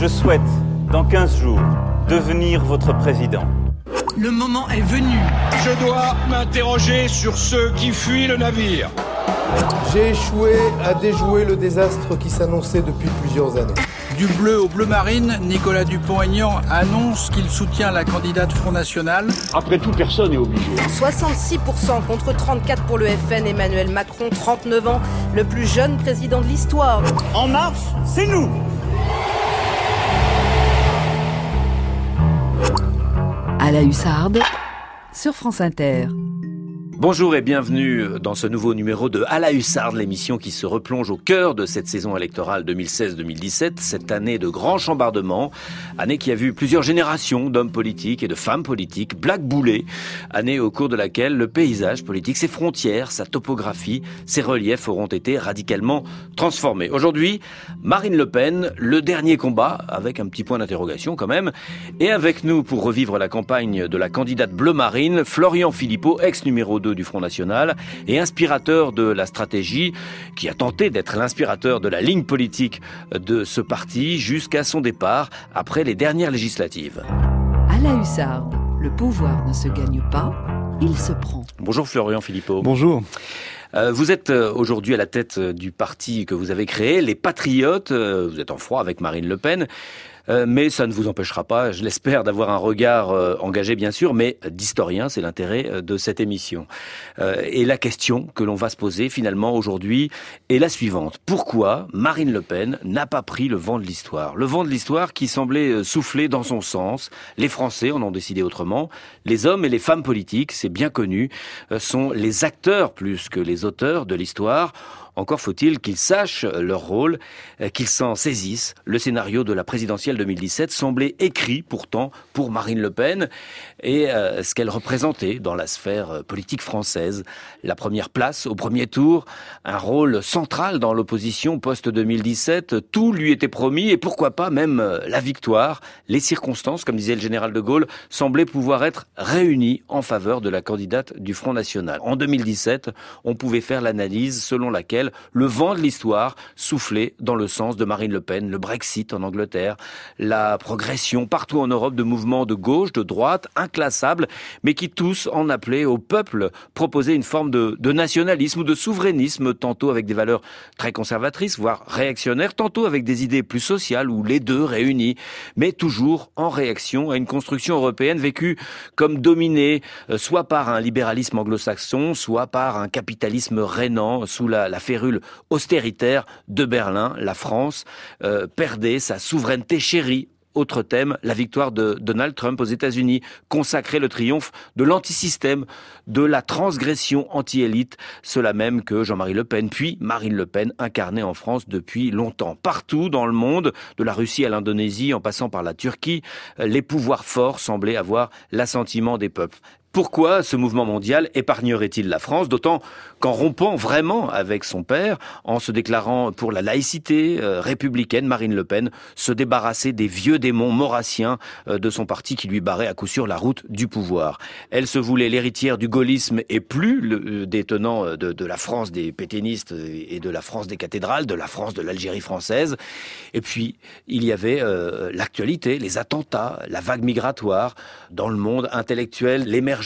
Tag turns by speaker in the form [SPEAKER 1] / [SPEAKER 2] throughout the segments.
[SPEAKER 1] Je souhaite, dans 15 jours, devenir votre président.
[SPEAKER 2] Le moment est venu.
[SPEAKER 3] Je dois m'interroger sur ceux qui fuient le navire.
[SPEAKER 4] J'ai échoué à déjouer le désastre qui s'annonçait depuis plusieurs années.
[SPEAKER 5] Du bleu au bleu marine, Nicolas Dupont-Aignan annonce qu'il soutient la candidate Front National.
[SPEAKER 3] Après tout, personne n'est obligé.
[SPEAKER 6] 66% contre 34 pour le FN. Emmanuel Macron, 39 ans, le plus jeune président de l'histoire.
[SPEAKER 1] En marche, c'est nous
[SPEAKER 7] À la hussarde, sur France Inter.
[SPEAKER 8] Bonjour et bienvenue dans ce nouveau numéro de À la Hussarde, l'émission qui se replonge au cœur de cette saison électorale 2016-2017, cette année de grands chambardements, année qui a vu plusieurs générations d'hommes politiques et de femmes politiques blackboulées, année au cours de laquelle le paysage politique, ses frontières, sa topographie, ses reliefs auront été radicalement transformés. Aujourd'hui, Marine Le Pen, le dernier combat, avec un petit point d'interrogation quand même, et avec nous pour revivre la campagne de la candidate bleu marine, Florian Philippot, ex numéro 2 du Front National et inspirateur de la stratégie, qui a tenté d'être l'inspirateur de la ligne politique de ce parti jusqu'à son départ après les dernières législatives.
[SPEAKER 7] À la hussarde, le pouvoir ne se gagne pas, il se prend.
[SPEAKER 8] Bonjour Florian Philippot.
[SPEAKER 9] Bonjour.
[SPEAKER 8] Euh, vous êtes euh, aujourd'hui à la tête du parti que vous avez créé, les Patriotes. Euh, vous êtes en froid avec Marine Le Pen. Euh, mais ça ne vous empêchera pas, je l'espère, d'avoir un regard euh, engagé, bien sûr, mais d'historien, c'est l'intérêt euh, de cette émission. et la question que l'on va se poser finalement aujourd'hui est la suivante. Pourquoi Marine Le Pen n'a pas pris le vent de l'histoire? Le vent de l'histoire qui semblait souffler dans son sens. Les Français en ont décidé autrement. Les hommes et les femmes politiques, c'est bien connu, sont les acteurs plus que les auteurs de l'histoire. Encore faut-il qu'ils sachent leur rôle, euh, qu'ils s'en saisissent. Le scénario de la présidentielle 2017 semblait écrit pourtant pour Marine Le Pen et euh, ce qu'elle représentait dans la sphère euh, politique française. La première place au premier tour, un rôle central dans l'opposition post-2017, tout lui était promis et pourquoi pas même la victoire. Les circonstances, comme disait le général de Gaulle, semblaient pouvoir être réunies en faveur de la candidate du Front National. En 2017, on pouvait faire l'analyse selon laquelle le vent de l'histoire soufflait dans le sens de Marine Le Pen, le Brexit en Angleterre, la progression partout en Europe de mouvements de gauche, de droite, inclassables, mais qui tous en appelaient au peuple, proposaient une forme de, nationalisme ou de souverainisme, tantôt avec des valeurs très conservatrices, voire réactionnaires, tantôt avec des idées plus sociales ou les deux réunis, mais toujours en réaction à une construction européenne vécue comme dominée euh, soit par un libéralisme anglo-saxon, soit par un capitalisme rénant sous la, la austéritaire de Berlin. La France euh, perdait sa souveraineté chérie autre thème, la victoire de Donald Trump aux États-Unis, consacrait le triomphe de l'antisystème, de la transgression anti-élite, cela même que Jean-Marie Le Pen, puis Marine Le Pen, incarnait en France depuis longtemps. Partout dans le monde, de la Russie à l'Indonésie, en passant par la Turquie, les pouvoirs forts semblaient avoir l'assentiment des peuples. Pourquoi ce mouvement mondial épargnerait-il la France D'autant qu'en rompant vraiment avec son père, en se déclarant pour la laïcité euh, républicaine, Marine Le Pen se débarrassait des vieux démons maurassiens euh, de son parti qui lui barrait à coup sûr la route du pouvoir. Elle se voulait l'héritière du gaullisme et plus le euh, détenant de, de, la France des pétainistes et de la France des cathédrales, de la France de l'Algérie française. Et puis, il y avait l'actualité, les attentats, la vague migratoire dans le monde intellectuel, l'émergence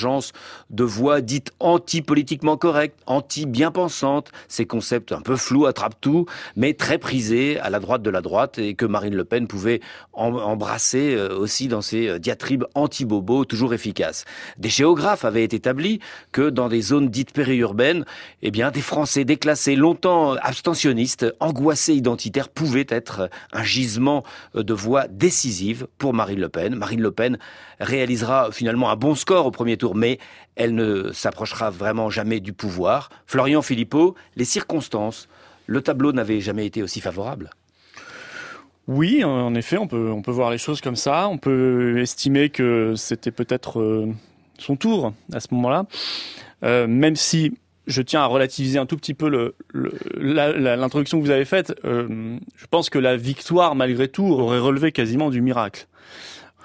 [SPEAKER 8] de voix dites anti-politiquement correctes, anti-bien-pensantes, ces concepts un peu flous, attrape tout, mais très prisés à la droite de la droite et que Marine Le Pen pouvait embrasser euh, aussi dans ses euh, diatribes anti-bobo toujours efficaces. Des géographes avaient établi que dans des zones dites périurbaines, eh bien, des Français déclassés, longtemps abstentionnistes, angoissés identitaires, pouvaient être un gisement de voix décisive pour Marine Le Pen. Marine Le Pen réalisera finalement un bon score au premier tour, mais elle ne s'approchera vraiment jamais du pouvoir. Florian Philippot, les circonstances, le tableau n'avait jamais été aussi favorable.
[SPEAKER 9] Oui, en effet, on peut, voir les choses comme ça. On peut estimer que c'était peut-être euh, son tour à ce moment-là. Euh, même si je tiens à relativiser un tout petit peu l'introduction que vous avez faite, euh, je pense que la victoire, malgré tout, aurait relevé quasiment du miracle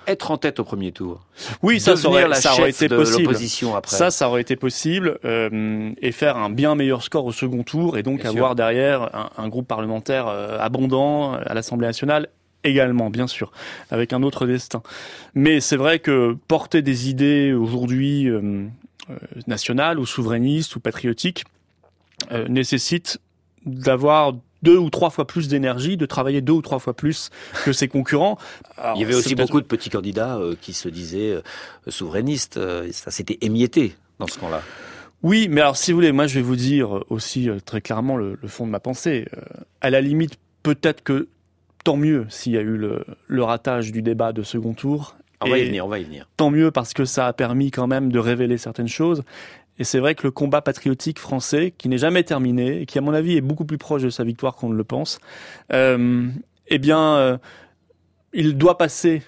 [SPEAKER 8] être en tête au premier tour.
[SPEAKER 9] Oui, ça, ça aurait, ça aurait été possible.
[SPEAKER 8] Après.
[SPEAKER 9] Ça, ça aurait été possible euh, et faire un bien meilleur score au second tour et donc avoir derrière un, un, groupe parlementaire euh, abondant à l'Assemblée nationale également, bien sûr, avec un autre destin. Mais c'est vrai que porter des idées aujourd'hui euh, euh, nationales ou souverainistes ou patriotiques euh, nécessite d'avoir deux ou trois fois plus d'énergie, de travailler deux ou trois fois plus que ses concurrents.
[SPEAKER 8] Il y avait aussi beaucoup de petits candidats qui se disaient souverainistes. ça s'était émietté dans ce camp-là.
[SPEAKER 9] Oui, mais alors si vous voulez, moi je vais vous dire aussi très clairement le, le fond de ma pensée. à la limite, peut-être que tant mieux s'il y a eu le, ratage du débat de second tour.
[SPEAKER 8] On va y venir, on va y venir.
[SPEAKER 9] Tant mieux parce que ça a permis quand même de révéler certaines choses. Et c'est vrai que le combat patriotique français, qui n'est jamais terminé, et qui à mon avis est beaucoup plus proche de sa victoire qu'on ne le pense, euh, eh bien, euh, il doit passer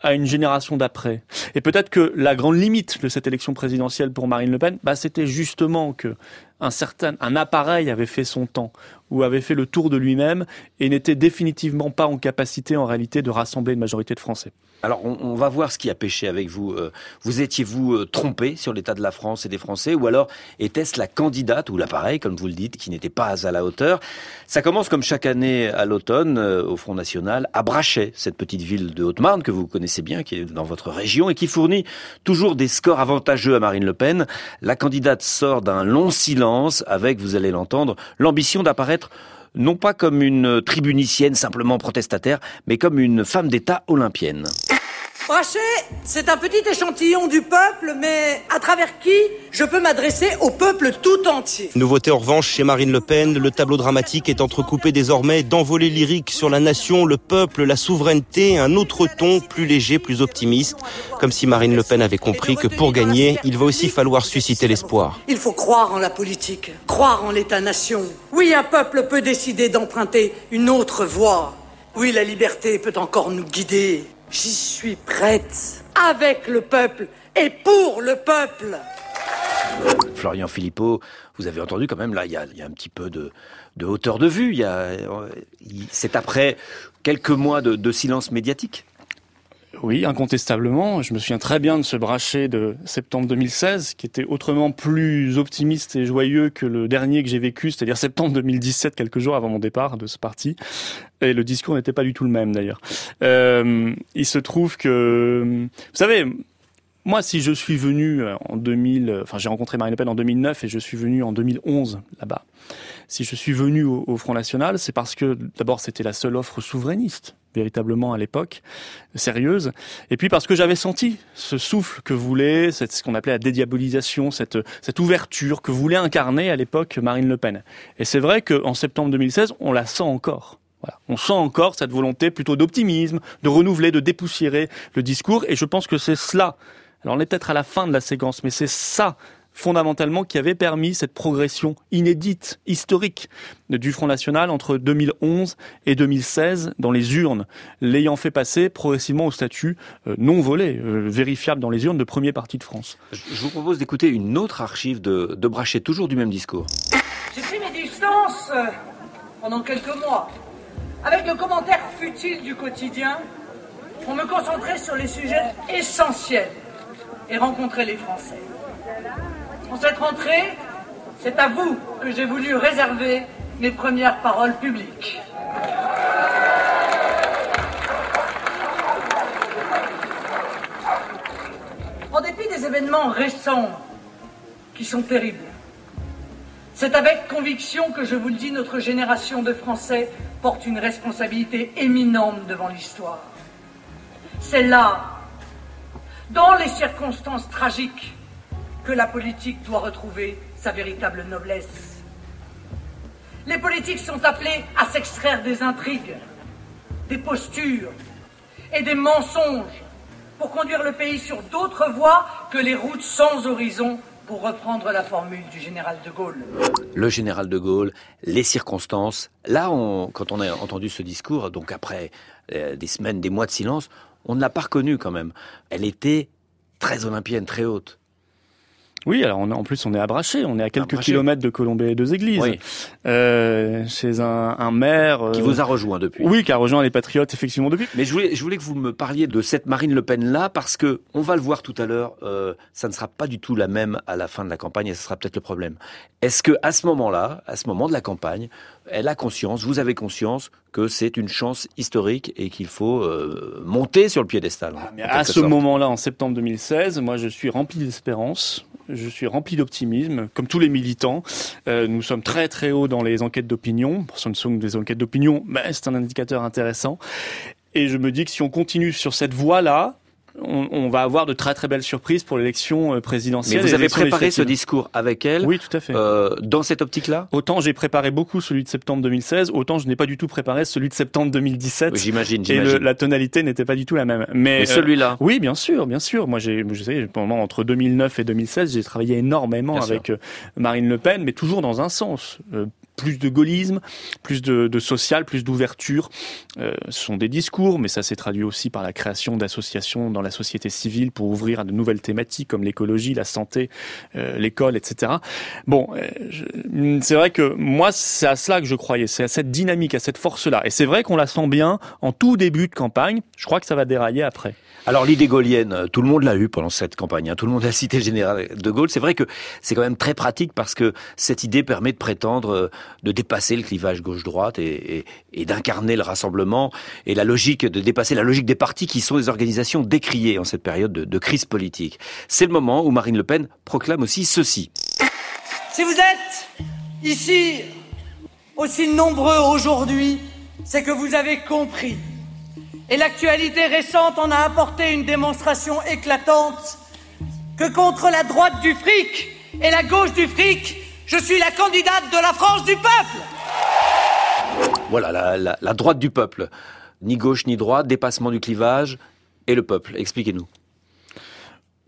[SPEAKER 9] à une génération d'après. Et peut-être que la grande limite de cette élection présidentielle pour Marine Le Pen, bah, c'était justement que un certain, un appareil avait fait son temps, ou avait fait le tour de lui-même, et n'était définitivement pas en capacité, en réalité, de rassembler une majorité de Français.
[SPEAKER 8] Alors, on, va voir ce qui a péché avec vous. Euh, vous étiez-vous euh, trompé sur l'état de la France et des Français, ou alors était-ce la candidate ou l'appareil, comme vous le dites, qui n'était pas à la hauteur? Ça commence comme chaque année à l'automne, euh, au Front National, à Brachet, cette petite ville de Haute-Marne que vous connaissez bien, qui est dans votre région et qui fournit toujours des scores avantageux à Marine Le Pen. La candidate sort d'un long silence avec, vous allez l'entendre, l'ambition d'apparaître non pas comme une tribunicienne simplement protestataire, mais comme une femme d'État olympienne.
[SPEAKER 2] Brachet, c'est un petit échantillon du peuple, mais à travers qui je peux m'adresser au peuple tout entier?
[SPEAKER 10] Nouveauté en revanche chez Marine Le Pen, le tableau dramatique est entrecoupé désormais d'envolées lyriques sur la nation, le peuple, la souveraineté, un autre ton plus léger, plus optimiste, comme si Marine Le Pen avait compris que pour gagner, il va aussi falloir susciter l'espoir.
[SPEAKER 2] Il faut croire en la politique, croire en l'État-nation. Oui, un peuple peut décider d'emprunter une autre voie. Oui, la liberté peut encore nous guider. J'y suis prête, avec le peuple et pour le peuple.
[SPEAKER 8] Florian Philippot, vous avez entendu quand même, là, il y a, un petit peu de, hauteur de vue. C'est après quelques mois de silence médiatique?
[SPEAKER 9] Oui, incontestablement. Je me souviens très bien de ce brachet de septembre 2016, qui était autrement plus optimiste et joyeux que le dernier que j'ai vécu, c'est-à-dire septembre 2017, quelques jours avant mon départ de ce parti. Et le discours n'était pas du tout le même d'ailleurs. Euh, il se trouve que, vous savez, moi, si je suis venu en 2000, enfin j'ai rencontré Marine Le Pen en 2009 et je suis venu en 2011 là-bas. Si je suis venu au Front National, c'est parce que d'abord c'était la seule offre souverainiste véritablement à l'époque, sérieuse. Et puis parce que j'avais senti ce souffle que voulait, cette, ce qu'on appelait la dédiabolisation, cette, cette ouverture que voulait incarner à l'époque Marine Le Pen. Et c'est vrai qu'en septembre 2016, on la sent encore. Voilà. On sent encore cette volonté plutôt d'optimisme, de renouveler, de dépoussiérer le discours. Et je pense que c'est cela. Alors on est peut-être à la fin de la séquence, mais c'est ça fondamentalement qui avait permis cette progression inédite, historique du Front National entre 2011 et 2016 dans les urnes, l'ayant fait passer progressivement au statut euh, non volé, euh, vérifiable dans les urnes de premier parti de France.
[SPEAKER 8] Je vous propose d'écouter une autre archive de, de Brachet, toujours du même discours.
[SPEAKER 2] J'ai pris mes distances euh, pendant quelques mois avec le commentaire futile du quotidien pour me concentrer sur les sujets essentiels et rencontrer les Français. En cette rentrée, c'est à vous que j'ai voulu réserver mes premières paroles publiques. En dépit des événements récents qui sont terribles, c'est avec conviction que je vous le dis, notre génération de Français porte une responsabilité éminente devant l'histoire. C'est là, dans les circonstances tragiques que la politique doit retrouver sa véritable noblesse. Les politiques sont appelés à s'extraire des intrigues, des postures et des mensonges pour conduire le pays sur d'autres voies que les routes sans horizon pour reprendre la formule du général de Gaulle.
[SPEAKER 8] Le général de Gaulle, les circonstances. Là, quand on a entendu ce discours, donc après euh, des semaines, des mois de silence, on ne l'a pas reconnue quand même. Elle était très olympienne, très haute.
[SPEAKER 9] Oui, alors on, en plus on est à Braché, on est à quelques kilomètres de Colombey et deux églises, oui. euh, chez un, un maire
[SPEAKER 8] qui vous a rejoint depuis.
[SPEAKER 9] Oui, qui a rejoint les Patriotes effectivement depuis.
[SPEAKER 8] Mais je voulais, je voulais que vous me parliez de cette Marine Le Pen là parce que on va le voir tout à l'heure, euh, ça ne sera pas du tout la même à la fin de la campagne et ce sera peut-être le problème. Est-ce que à ce moment-là, à ce moment de la campagne, elle a conscience, vous avez conscience que c'est une chance historique et qu'il faut euh, monter sur le piédestal.
[SPEAKER 9] Ah, à ce moment-là, en septembre 2016, moi je suis rempli d'espérance je suis rempli d'optimisme, comme tous les militants. Euh, nous sommes très très hauts dans les enquêtes d'opinion. Ce ne sont des enquêtes d'opinion, mais c'est un indicateur intéressant. Et je me dis que si on continue sur cette voie-là, on, va avoir de très très belles surprises pour l'élection euh, présidentielle.
[SPEAKER 8] Mais vous avez préparé ce discours avec elle
[SPEAKER 9] Oui, tout à fait.
[SPEAKER 8] Euh, dans cette optique-là?
[SPEAKER 9] Autant j'ai préparé beaucoup celui de septembre 2016, autant je n'ai pas du tout préparé celui de septembre 2017.
[SPEAKER 8] j'imagine,
[SPEAKER 9] j'imagine. Et la tonalité n'était pas du tout la même. Mais,
[SPEAKER 8] Mais celui-là?
[SPEAKER 9] euh, Oui, bien sûr, bien sûr. Moi, j'ai, je sais, pendant entre 2009 et 2016, j'ai travaillé énormément avec euh, Marine Le Pen, mais toujours dans un sens plus de gaullisme, plus de, de social, plus d'ouverture. Euh, ce sont des discours, mais ça s'est traduit aussi par la création d'associations dans la société civile pour ouvrir à de nouvelles thématiques comme l'écologie, la santé, euh, l'école, etc. Bon, euh, c'est vrai que moi, c'est à cela que je croyais, c'est à cette dynamique, à cette force-là. Et c'est vrai qu'on la sent bien en tout début de campagne. Je crois que ça va dérailler après.
[SPEAKER 8] Alors l'idée gaulienne, euh, tout le monde l'a eu pendant cette campagne. Hein. Tout le monde a cité le général de Gaulle. C'est vrai que c'est quand même très pratique parce que cette idée permet de prétendre euh, de dépasser le clivage gauche-droite et, d'incarner le rassemblement et la logique de dépasser la logique des partis qui sont des organisations décriées en cette période de, de crise politique. C'est le moment où Marine Le Pen proclame aussi ceci.
[SPEAKER 2] Si vous êtes ici aussi nombreux aujourd'hui, c'est que vous avez compris et l'actualité récente en a apporté une démonstration éclatante que contre la droite du fric et la gauche du fric, je suis la candidate de la France du peuple.
[SPEAKER 8] Voilà, la, droite du peuple. Ni gauche ni droite, dépassement du clivage et le peuple. Expliquez-nous.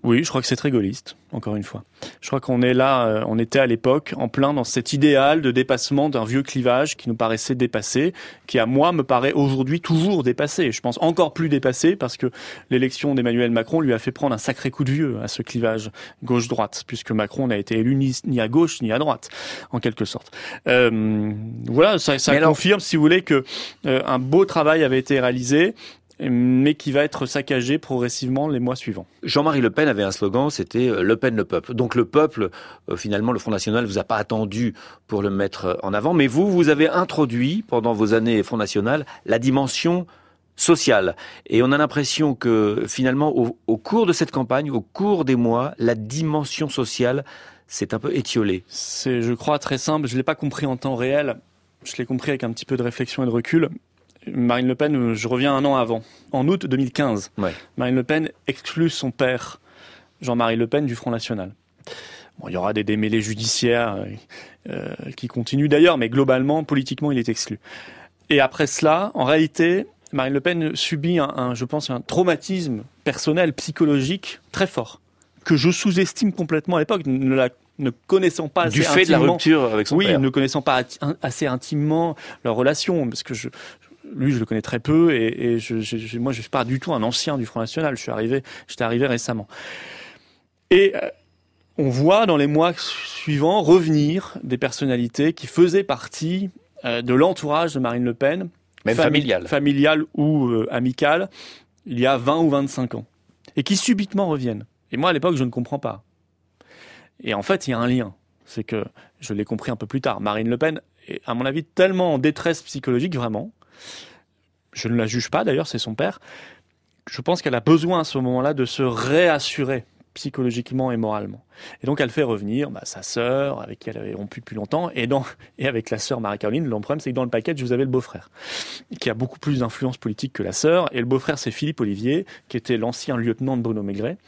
[SPEAKER 9] Oui, je crois que c'est très gaulliste, encore une fois. Je crois qu'on est là, euh, on était à l'époque en plein dans cet idéal de dépassement d'un vieux clivage qui nous paraissait dépassé, qui à moi me paraît aujourd'hui toujours dépassé. Je pense encore plus dépassé parce que l'élection d'Emmanuel Macron lui a fait prendre un sacré coup de vieux à ce clivage gauche-droite, puisque Macron n'a été élu ni, à gauche ni à droite, en quelque sorte. Euh, voilà, ça, ça confirme, si vous voulez, que euh, un beau travail avait été réalisé mais qui va être saccagé progressivement les mois suivants.
[SPEAKER 8] Jean-Marie Le Pen avait un slogan, c'était euh, Le Pen le peuple. Donc le peuple, euh, finalement, le Front National vous a pas attendu pour le mettre euh, en avant, mais vous, vous avez introduit pendant vos années Front National la dimension sociale. Et on a l'impression que finalement, au, cours de cette campagne, au cours des mois, la dimension sociale s'est un peu étiolée.
[SPEAKER 9] C'est, je crois, très simple. Je l'ai pas compris en temps réel. Je l'ai compris avec un petit peu de réflexion et de recul. Marine Le Pen, je reviens un an avant, en août 2015. Marine Le Pen exclut son père, Jean-Marie Le Pen, du Front National. Bon, il y aura des démêlés judiciaires euh, euh, qui continuent d'ailleurs, mais globalement, politiquement, il est exclu. Et après cela, en réalité, Marine Le Pen subit un, je pense, un traumatisme personnel, psychologique très fort, que je sous-estime complètement à l'époque, ne la ne connaissant pas
[SPEAKER 8] du fait de la rupture avec son
[SPEAKER 9] père.
[SPEAKER 8] Oui,
[SPEAKER 9] ne connaissant pas assez intimement leur relation, parce que je, lui, je le connais très peu et, et je, je, moi, je suis pas du tout un ancien du Front National. Je suis arrivé, j'étais arrivé récemment. Et euh, on voit dans les mois suivants revenir des personnalités qui faisaient partie euh, de l'entourage de Marine Le Pen,
[SPEAKER 8] même familial,
[SPEAKER 9] familial ou euh, amical, il y a 20 ou 25 ans, et qui subitement reviennent. Et moi, à l'époque, je ne comprends pas. Et en fait, il y a un lien. C'est que je l'ai compris un peu plus tard. Marine Le Pen est, à mon avis, tellement en détresse psychologique, vraiment, je ne la juge pas d'ailleurs, c'est son père. Je pense qu'elle a besoin à ce moment-là de se réassurer psychologiquement et moralement. Et donc elle fait revenir bah, sa sœur, avec qui elle avait rompu depuis longtemps, et, et avec la sœur Marie-Caroline. Le problème, c'est que dans le package, vous avez le beau-frère, qui a beaucoup plus d'influence politique que la sœur. Et le beau-frère, c'est Philippe Olivier, qui était l'ancien lieutenant de Bruno Maigret,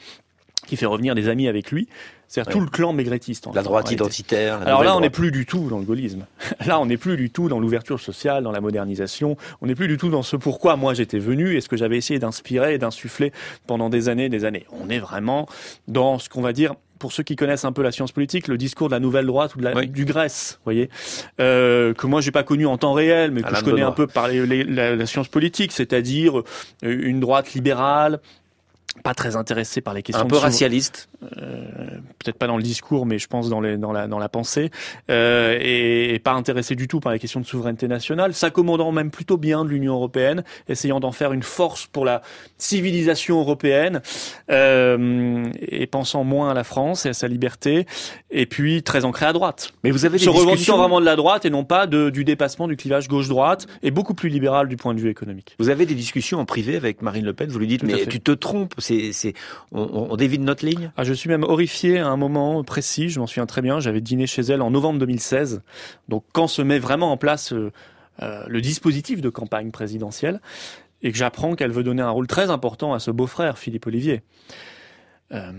[SPEAKER 9] qui fait revenir des amis avec lui. C'est-à-dire tout le clan maigretiste.
[SPEAKER 8] la droite identitaire.
[SPEAKER 9] Alors là, on n'est plus du tout dans le gaullisme. Là, on n'est plus du tout dans l'ouverture sociale, dans la modernisation. On n'est plus du tout dans ce pourquoi moi j'étais venu et ce que j'avais essayé d'inspirer et d'insuffler pendant des années et des années. On est vraiment dans ce qu'on va dire pour ceux qui connaissent un peu la science politique, le discours de la nouvelle droite ou de la, du Grèce, voyez, euh, que moi j'ai pas connu en temps réel, mais que je connais un peu par la, la, science politique, c'est-à-dire euh, une droite libérale, pas très intéressé par les questions.
[SPEAKER 8] Un peu racialiste.
[SPEAKER 9] Euh, peut-être pas dans le discours, mais je pense dans, les, dans, la, dans la pensée, euh, et, et, pas intéressé du tout par les questions de souveraineté nationale, s'accommodant même plutôt bien de l'Union européenne, essayant d'en faire une force pour la civilisation européenne, euh, et pensant moins à la France et à sa liberté, et puis très ancré à droite.
[SPEAKER 8] Mais vous avez des
[SPEAKER 9] se revendiquant
[SPEAKER 8] discussions
[SPEAKER 9] vraiment de la droite et non pas de, du dépassement du clivage gauche-droite, et beaucoup plus libéral du point de vue économique.
[SPEAKER 8] Vous avez des discussions en privé avec Marine Le Pen, vous lui dites, mais
[SPEAKER 9] fait.
[SPEAKER 8] tu te trompes, c'est, on, on dévie de notre ligne?
[SPEAKER 9] Ah, je suis même horrifié à un moment précis, je m'en souviens très bien, j'avais dîné chez elle en novembre 2016, donc quand se met vraiment en place euh, euh, le dispositif de campagne présidentielle, et que j'apprends qu'elle veut donner un rôle très important à ce beau-frère, Philippe Olivier, Euh,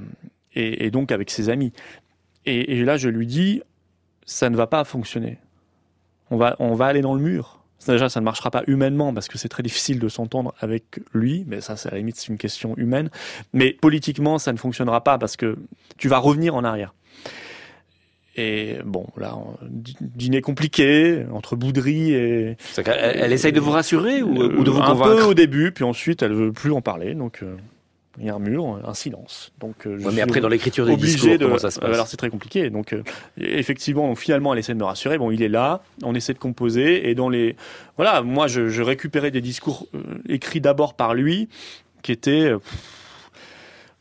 [SPEAKER 9] et, donc avec ses amis. Et, là, je lui dis, ça ne va pas fonctionner. On va aller dans le mur. Déjà, ça ne marchera pas humainement parce que c'est très difficile de s'entendre avec lui, mais ça, c'est à la limite, c'est une question humaine. Mais politiquement, ça ne fonctionnera pas parce que tu vas revenir en arrière. Et bon, là, dîner compliqué entre bouderie et
[SPEAKER 8] elle, essaye de vous rassurer ou, ou de vous
[SPEAKER 9] Euh, un
[SPEAKER 8] convaincre
[SPEAKER 9] peu au début, puis ensuite, elle veut plus en parler, donc euh, il y a un mur, un silence. Donc, euh, je
[SPEAKER 8] Ouais, mais après, dans l'écriture des discours,
[SPEAKER 9] de.
[SPEAKER 8] comment ça se passe
[SPEAKER 9] Alors c'est très compliqué. Donc euh, effectivement, donc, finalement, elle essaie de me rassurer. Bon, il est là. On essaie de composer et dans les voilà, moi, je, je récupérais des discours euh, écrits d'abord par lui, qui étaient euh,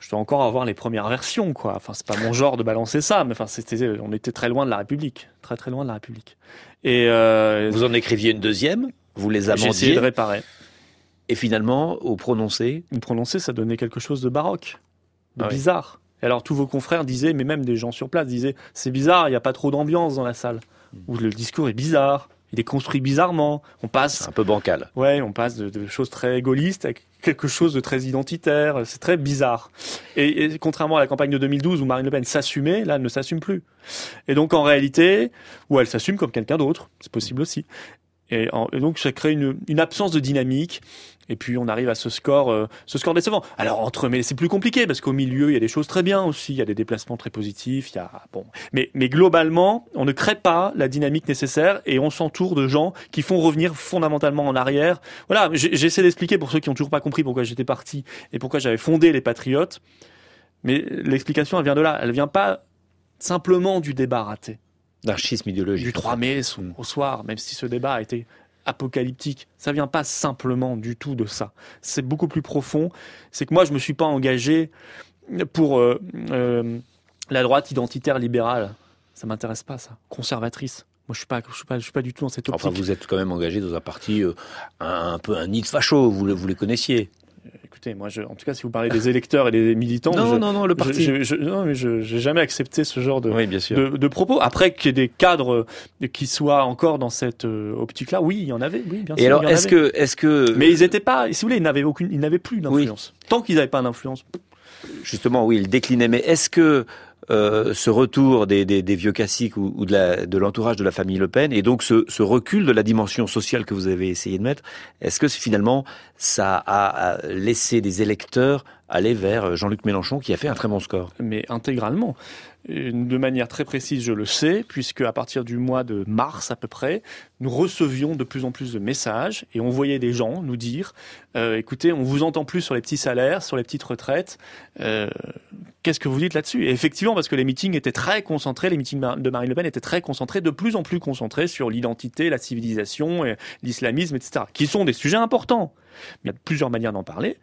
[SPEAKER 9] je dois encore avoir les premières versions, quoi. Enfin, c'est pas mon genre de balancer ça, mais enfin, c'était, on était très loin de la République, très très loin de la République. Et
[SPEAKER 8] Vous en écriviez une deuxième, vous les
[SPEAKER 9] j'ai essayé de réparer.
[SPEAKER 8] Et finalement, au prononcé,
[SPEAKER 9] Vous prononcez, ça donnait quelque chose de baroque, de
[SPEAKER 8] Ah oui.
[SPEAKER 9] bizarre. Et alors tous vos confrères disaient, mais même des gens sur place disaient, c'est bizarre, il n'y a pas trop d'ambiance dans la salle.
[SPEAKER 8] Hmm.
[SPEAKER 9] Ou le discours est bizarre, il est construit bizarrement. On passe,
[SPEAKER 8] c'est un peu bancal.
[SPEAKER 9] ouais, on passe de, de choses très gaullistes à quelque chose de très identitaire. C'est très bizarre. Et, et contrairement à la campagne de 2012 où Marine Le Pen s'assumait, là, elle ne s'assume plus. Et donc en réalité, ou elle s'assume comme quelqu'un d'autre, c'est possible aussi. Et, en- et donc ça crée une, une absence de dynamique. Et puis on arrive à ce score, euh, ce score décevant. Alors entre, mais c'est plus compliqué parce qu'au milieu il y a des choses très bien aussi. Il y a des déplacements très positifs. Il y a bon, mais mais globalement on ne crée pas la dynamique nécessaire et on s'entoure de gens qui font revenir fondamentalement en arrière. Voilà, j'essaie d'expliquer pour ceux qui ont toujours pas compris pourquoi j'étais parti et pourquoi j'avais fondé les Patriotes. Mais l'explication elle vient de là. Elle vient pas simplement du débat raté
[SPEAKER 8] D'archisme idéologique.
[SPEAKER 9] du 3 mai au-
[SPEAKER 8] Mm.
[SPEAKER 9] au soir, même si ce débat a été apocalyptique. Ça vient pas simplement du tout de ça. C'est beaucoup plus profond. C'est que moi, je me suis pas engagé pour euh, euh, la droite identitaire libérale. Ça m'intéresse pas, ça. Conservatrice. Moi, je suis pas, je suis pas, je suis pas du tout dans cette optique.
[SPEAKER 8] Enfin, vous êtes quand même engagé dans un parti euh, un, un peu un nid de facho, vous, vous les connaissiez.
[SPEAKER 9] Écoutez, moi, je, en tout cas, si vous parlez des électeurs et des militants,
[SPEAKER 8] Non,
[SPEAKER 9] je,
[SPEAKER 8] non, non, le
[SPEAKER 9] je-
[SPEAKER 8] parti.
[SPEAKER 9] je, je- non, mais je, j'ai jamais accepté ce genre de,
[SPEAKER 8] Oui, bien sûr.
[SPEAKER 9] de, de propos. Après qu'il y ait des cadres euh, qui soient encore dans cette euh, optique-là, oui, il y en avait, oui, bien sûr.
[SPEAKER 8] Et alors, est-ce que, est-ce que,
[SPEAKER 9] Mais ils étaient pas, si vous voulez, ils n'avaient aucune, ils n'avaient plus d'influence. Tant qu'ils n'avaient pas d'influence.
[SPEAKER 8] justement, oui, il déclinait, mais est-ce que euh, ce retour des, vieux classiques ou, de, l'entourage de la famille Le Pen et donc ce, recul de la dimension sociale que vous avez essayé de mettre, est-ce que finalement ça a a laissé des électeurs aller vers Jean-Luc Mélenchon qui a fait un très bon score?
[SPEAKER 9] Mais intégralement. De manière très précise, je le sais, puisque à partir du mois de mars à peu près, nous recevions de plus en plus de messages et on voyait des gens nous dire euh, écoutez, on vous entend plus sur les petits salaires, sur les petites retraites. Euh, Qu'est-ce que vous dites là-dessus? Et effectivement, parce que les meetings étaient très concentrés, les meetings de Marine Le Pen étaient très concentrés, de plus en plus concentrés sur l'identité, la civilisation, l'islamisme, etc., qui sont des sujets importants. Il y a plusieurs manières d'en parler.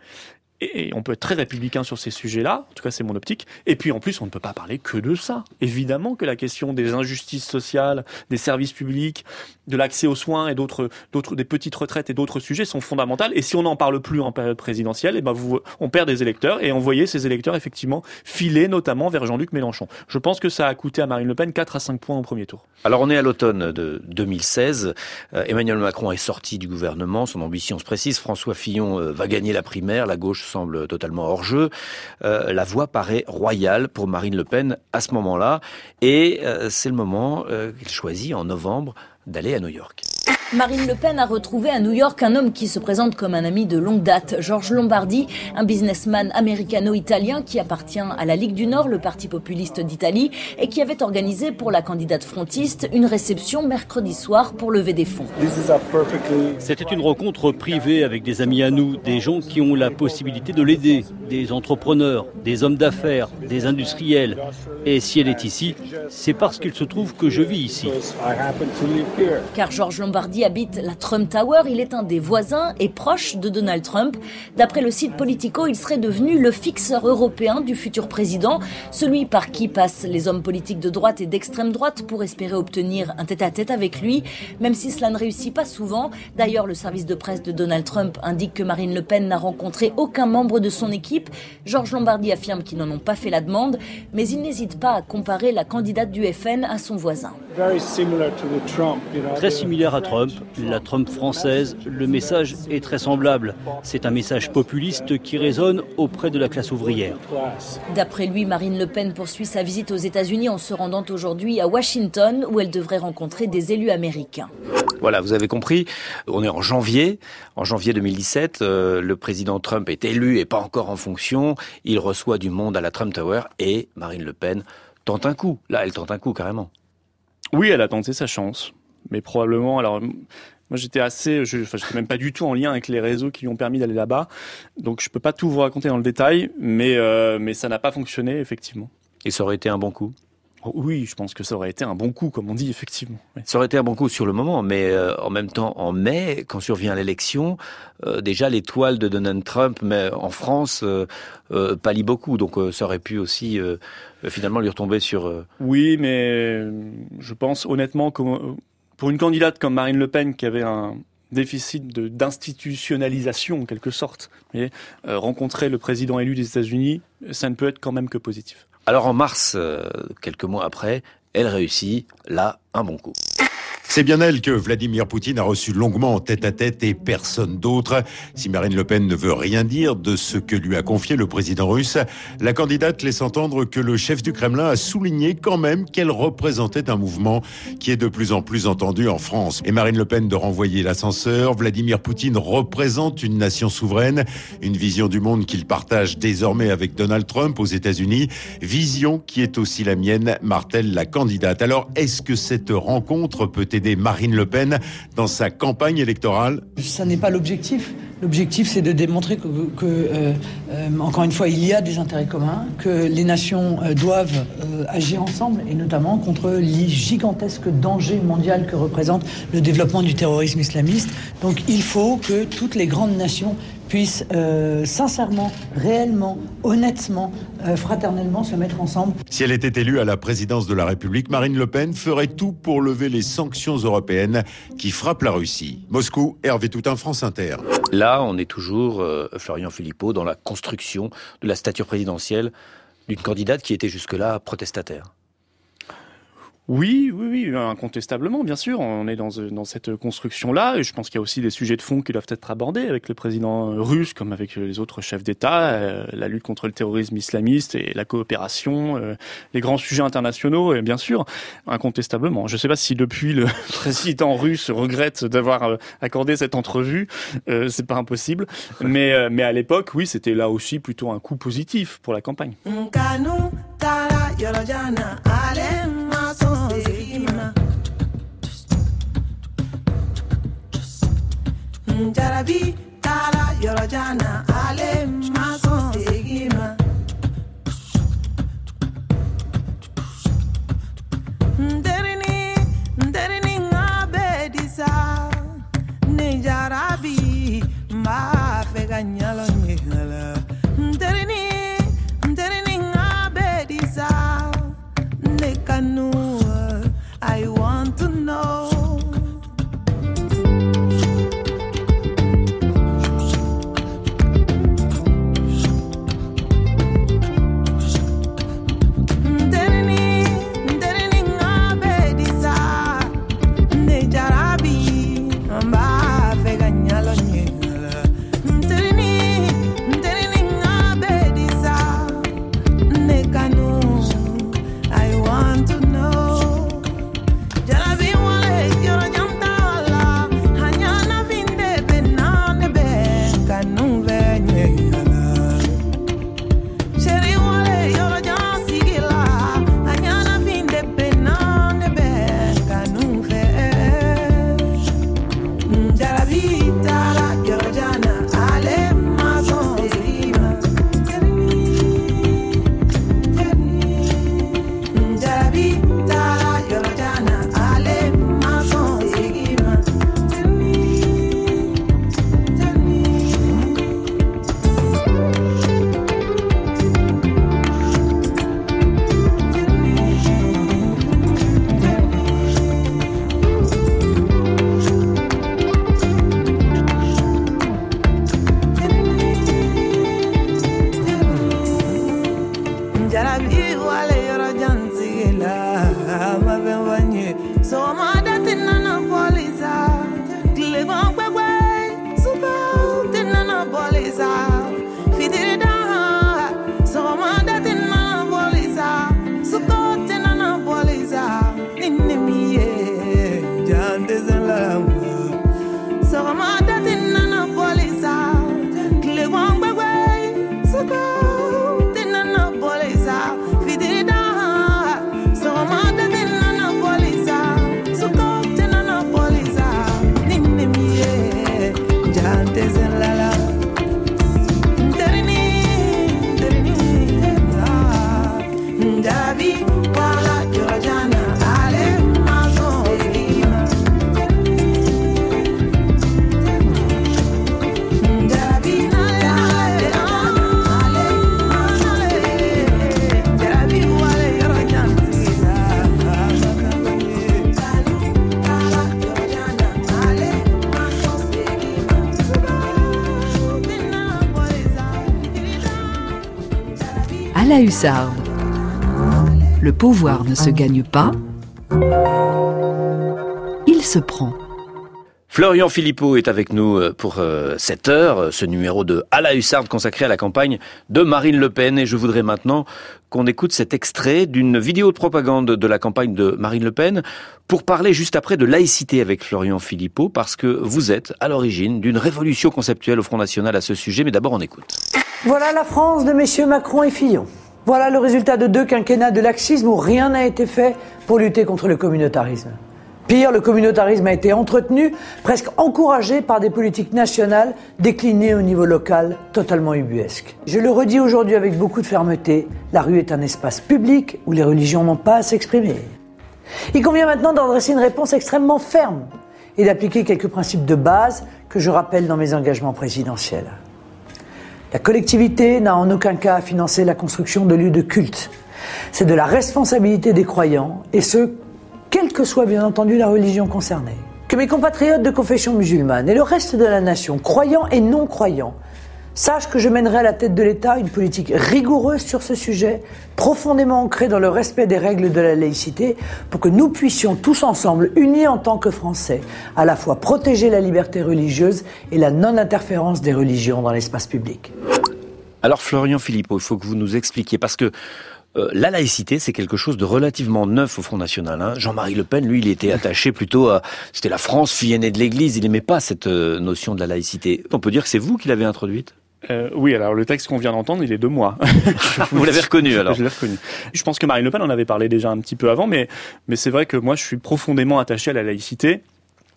[SPEAKER 9] Et on peut être très républicain sur ces sujets-là, en tout cas c'est mon optique. Et puis en plus, on ne peut pas parler que de ça. Évidemment que la question des injustices sociales, des services publics, de l'accès aux soins et d'autres, d'autres, des petites retraites et d'autres sujets sont fondamentales. Et si on n'en parle plus en période présidentielle, eh ben on perd des électeurs. Et on voyait ces électeurs effectivement filer notamment vers Jean-Luc Mélenchon. Je pense que ça a coûté à Marine Le Pen 4 à 5 points au premier tour.
[SPEAKER 8] Alors on est à l'automne de 2016. Euh, Emmanuel Macron est sorti du gouvernement. Son ambition se précise. François Fillon euh, va gagner la primaire. La gauche semble totalement hors jeu. Euh, la voie paraît royale pour Marine Le Pen à ce moment-là. Et euh, c'est le moment euh, qu'il choisit en novembre d'aller à New York.
[SPEAKER 11] Marine Le Pen a retrouvé à New York un homme qui se présente comme un ami de longue date, Georges Lombardi, un businessman américano-italien qui appartient à la Ligue du Nord, le parti populiste d'Italie, et qui avait organisé pour la candidate frontiste une réception mercredi soir pour lever des fonds.
[SPEAKER 12] C'était une rencontre privée avec des amis à nous, des gens qui ont la possibilité de l'aider, des entrepreneurs, des hommes d'affaires, des industriels. Et si elle est ici, c'est parce qu'il se trouve que je vis ici.
[SPEAKER 11] Car Georges Lombardi habite la Trump Tower. Il est un des voisins et proche de Donald Trump. D'après le site Politico, il serait devenu le fixeur européen du futur président, celui par qui passent les hommes politiques de droite et d'extrême droite pour espérer obtenir un tête-à-tête avec lui, même si cela ne réussit pas souvent. D'ailleurs, le service de presse de Donald Trump indique que Marine Le Pen n'a rencontré aucun membre de son équipe. Georges Lombardi affirme qu'ils n'en ont pas fait la demande, mais il n'hésite pas à comparer la candidate du FN à son voisin.
[SPEAKER 12] Très similaire à Trump, la Trump française, le message est très semblable. C'est un message populiste qui résonne auprès de la classe ouvrière.
[SPEAKER 11] D'après lui, Marine Le Pen poursuit sa visite aux États-Unis en se rendant aujourd'hui à Washington où elle devrait rencontrer des élus américains.
[SPEAKER 8] Voilà, vous avez compris, on est en janvier. En janvier 2017, euh, le président Trump est élu et pas encore en fonction. Il reçoit du monde à la Trump Tower et Marine Le Pen tente un coup. Là, elle tente un coup carrément.
[SPEAKER 9] Oui, elle a tenté sa chance mais probablement, alors moi, j'étais assez, je, enfin, j'étais même pas du tout en lien avec les réseaux qui lui ont permis d'aller là-bas, donc je peux pas tout vous raconter dans le détail, mais euh, mais ça n'a pas fonctionné effectivement.
[SPEAKER 8] Et ça aurait été un bon coup?
[SPEAKER 9] Oh, oui, je pense que ça aurait été un bon coup, comme on dit, effectivement.
[SPEAKER 8] Ça aurait été un bon coup sur le moment, mais euh, en même temps, en mai, quand survient l'élection, euh, déjà l'étoile de Donald Trump, mais en France, euh, pâlit beaucoup. Donc ça aurait pu aussi finalement lui retomber sur.
[SPEAKER 9] Oui, mais je pense honnêtement que pour une candidate comme Marine Le Pen qui avait un déficit d'institutionnalisation en quelque sorte, euh, rencontrer le président élu des États-Unis, ça ne peut être quand même que positif.
[SPEAKER 8] Alors en mars, euh, quelques mois après, elle réussit là un bon coup.
[SPEAKER 13] C'est bien elle que Vladimir Poutine a reçu longuement en tête à tête et personne d'autre. Si Marine Le Pen ne veut rien dire de ce que lui a confié le président russe, la candidate laisse entendre que le chef du Kremlin a souligné quand même qu'elle représentait un mouvement qui est de plus en plus entendu en France. Et Marine Le Pen de renvoyer l'ascenseur, Vladimir Poutine représente une nation souveraine, une vision du monde qu'il partage désormais avec Donald Trump aux États-Unis, vision qui est aussi la mienne, martèle la candidate. Alors, est-ce que cette rencontre peut aider Marine Le Pen dans sa campagne électorale
[SPEAKER 14] Ça n'est pas l'objectif. L'objectif, c'est de démontrer que, euh, euh, encore une fois, il y a des intérêts communs, que les nations euh, doivent agir ensemble, et notamment contre les gigantesques dangers mondiaux que représente le développement du terrorisme islamiste. Donc il faut que toutes les grandes nations puissent euh, sincèrement, réellement, honnêtement, euh, fraternellement se mettre ensemble.
[SPEAKER 13] Si elle était élue à la présidence de la République, Marine Le Pen ferait tout pour lever les sanctions européennes qui frappent la Russie. Moscou, Hervé Toutin, France Inter.
[SPEAKER 8] Là, on est toujours, euh, Florian Philippot, dans la construction de la stature présidentielle d'une candidate qui était jusque-là protestataire.
[SPEAKER 9] Oui, oui, oui, incontestablement, bien sûr. On est dans, dans cette construction-là. Et je pense qu'il y a aussi des sujets de fond qui doivent être abordés avec le président russe, comme avec les autres chefs d'État, euh, la lutte contre le terrorisme islamiste et la coopération, euh, les grands sujets internationaux, et bien sûr, incontestablement. Je ne sais pas si depuis le président russe regrette d'avoir euh, accordé cette entrevue, c'est pas impossible. Mais, mais à l'époque, oui, c'était là aussi plutôt un coup positif pour la campagne.
[SPEAKER 15] Jarabi taara yɔrɔ jan na ale ma sɔn segin ma. bɛ di sa. Ne jarabi n b'a fɛ ka ɲalɔ ɲɛ la sa. Ne kanu I
[SPEAKER 7] hussarde. Le pouvoir ne se gagne pas, il se prend.
[SPEAKER 8] Florian Philippot est avec nous euh, pour euh, cette heure, euh, ce numéro de À la Hussarde consacré à la campagne de Marine Le Pen. Et je voudrais maintenant qu'on écoute cet extrait d'une vidéo de propagande de la campagne de Marine Le Pen pour parler juste après de laïcité avec Florian Philippot parce que vous êtes à l'origine d'une révolution conceptuelle au Front National à ce sujet. Mais d'abord, on écoute.
[SPEAKER 14] Voilà la France de messieurs Macron et Fillon. Voilà le résultat de deux quinquennats de laxisme où rien n'a été fait pour lutter contre le communautarisme. Pire, le communautarisme a été entretenu, presque encouragé par des politiques nationales déclinées au niveau local, totalement ubuesques. Je le redis aujourd'hui avec beaucoup de fermeté, la rue est un espace public où les religions n'ont pas à s'exprimer. Il convient maintenant d'en dresser une réponse extrêmement ferme et d'appliquer quelques principes de base que je rappelle dans mes engagements présidentiels. La collectivité n'a en aucun cas à financer la construction de lieux de culte. C'est de la responsabilité des croyants, et ce, quelle que soit bien entendu la religion concernée. Que mes compatriotes de confession musulmane et le reste de la nation, croyants et non sachent que je mènerai à la tête de l'État une politique rigoureuse sur ce sujet, profondément ancrée dans le respect des règles de la laïcité, pour que nous puissions tous ensemble, unis en tant que Français, à la fois protéger la liberté religieuse et la non-interférence des religions dans l'espace public.
[SPEAKER 8] Alors Florian Philippot, il faut que vous nous expliquiez, parce que euh, la laïcité, c'est quelque chose de relativement neuf au Front National. Hein. Jean-Marie Le Pen, lui, il était attaché plutôt à... C'était la France, fille aînée de l'Église, il n'aimait pas cette euh, notion de la laïcité. On peut dire que c'est vous qui l'avez introduite?
[SPEAKER 9] Euh, oui, alors le texte qu'on vient d'entendre, il est de moi.
[SPEAKER 8] Vous l'avez reconnu alors
[SPEAKER 9] Je l'ai reconnu. Je pense que Marine Le Pen en avait parlé déjà un petit peu avant, mais, mais c'est vrai que moi je suis profondément attaché à la laïcité.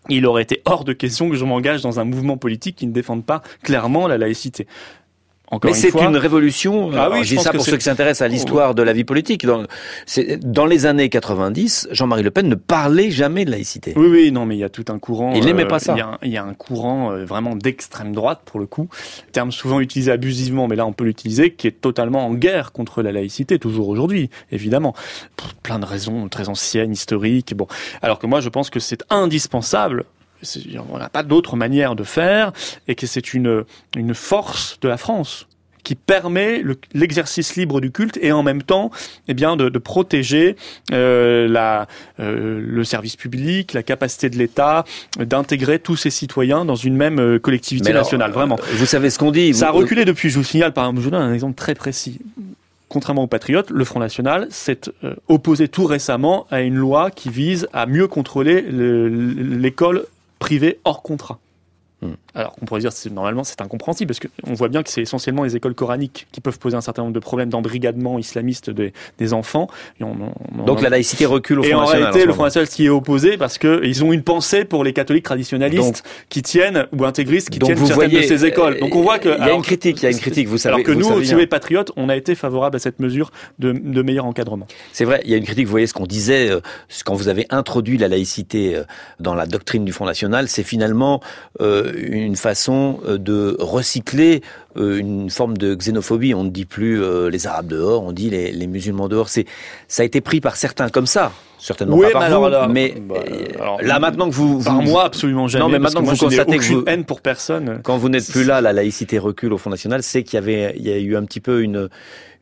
[SPEAKER 9] Il aurait été hors de question que je m'engage dans un mouvement politique qui ne défende pas clairement la laïcité.
[SPEAKER 8] Encore Mais c'est une révolution.
[SPEAKER 9] Ah oui,
[SPEAKER 8] je, dis ça pour ceux qui s'intéressent à l'histoire de la vie politique. Dans, dans les années 90, Jean-Marie Le Pen ne parlait jamais de laïcité.
[SPEAKER 9] Oui, oui, non, mais il y a tout un courant.
[SPEAKER 8] Il n'aimait pas ça.
[SPEAKER 9] Il y, a, il y, a, un courant euh, vraiment d'extrême droite pour le coup, terme souvent utilisé abusivement, mais là on peut l'utiliser, qui est totalement en guerre contre la laïcité toujours aujourd'hui, évidemment, pour plein de raisons très anciennes, historiques. Bon, alors que moi je pense que c'est indispensable on n'a pas d'autre manière de faire et que c'est une, une force de la France qui permet l'exercice libre du culte et en même temps eh bien de, de protéger euh, la, euh, le service public, la capacité de l'État d'intégrer tous ses citoyens dans une même euh, collectivité
[SPEAKER 8] alors,
[SPEAKER 9] nationale. Vraiment.
[SPEAKER 8] Vous savez ce qu'on dit.
[SPEAKER 9] Ça a reculé depuis. Je vous signale par exemple, je vous donne un exemple très précis contrairement aux patriotes, le Front National s'est opposé tout récemment à une loi qui vise à mieux contrôler l'école privée hors contrat. Alors on pourrait dire que normalement c'est incompréhensible parce qu'on voit bien que c'est essentiellement les écoles coraniques qui peuvent poser un certain nombre de problèmes d'embrigadement islamiste des, des enfants.
[SPEAKER 8] Et on, on, Donc la laïcité recule au Front
[SPEAKER 9] Et en
[SPEAKER 8] National.
[SPEAKER 9] réalité, le Front National s'y est opposé parce que ils ont une pensée pour les catholiques traditionnalistes
[SPEAKER 8] Donc,
[SPEAKER 9] qui tiennent ou intégristes qui tiennent
[SPEAKER 8] vous
[SPEAKER 9] certaines
[SPEAKER 8] voyez,
[SPEAKER 9] de ces écoles. Donc on voit que
[SPEAKER 8] il y a une critique, il y a une critique. Vous savez,
[SPEAKER 9] alors que nous,
[SPEAKER 8] savez
[SPEAKER 9] si
[SPEAKER 8] bien.
[SPEAKER 9] vous voulez, patriotes, on a été favorable à cette mesure de, de meilleur encadrement.
[SPEAKER 8] C'est vrai, il y a une critique. Vous voyez ce qu'on disait euh, quand vous avez introduit la laïcité euh, dans la doctrine du Front National, c'est finalement euh, une façon euh, de recycler euh, une forme de xénophobie. On ne dit plus euh, les Arabes dehors, on dit les, les musulmans dehors. C'est ça a été pris par certains comme ça. Certainement
[SPEAKER 9] Oui,
[SPEAKER 8] pas par
[SPEAKER 9] mais
[SPEAKER 8] vous,
[SPEAKER 9] alors là,
[SPEAKER 8] mais
[SPEAKER 9] bah,
[SPEAKER 8] euh,
[SPEAKER 9] alors,
[SPEAKER 8] là maintenant que vous,
[SPEAKER 9] Par
[SPEAKER 8] vous
[SPEAKER 9] moi, absolument jamais.
[SPEAKER 8] Non, mais maintenant que vous
[SPEAKER 9] moi, je n'ai
[SPEAKER 8] constatez que vous,
[SPEAKER 9] haine pour personne.
[SPEAKER 8] quand vous n'êtes plus là, la laïcité recule au Front National, c'est qu'il y avait, il y a eu un petit peu une,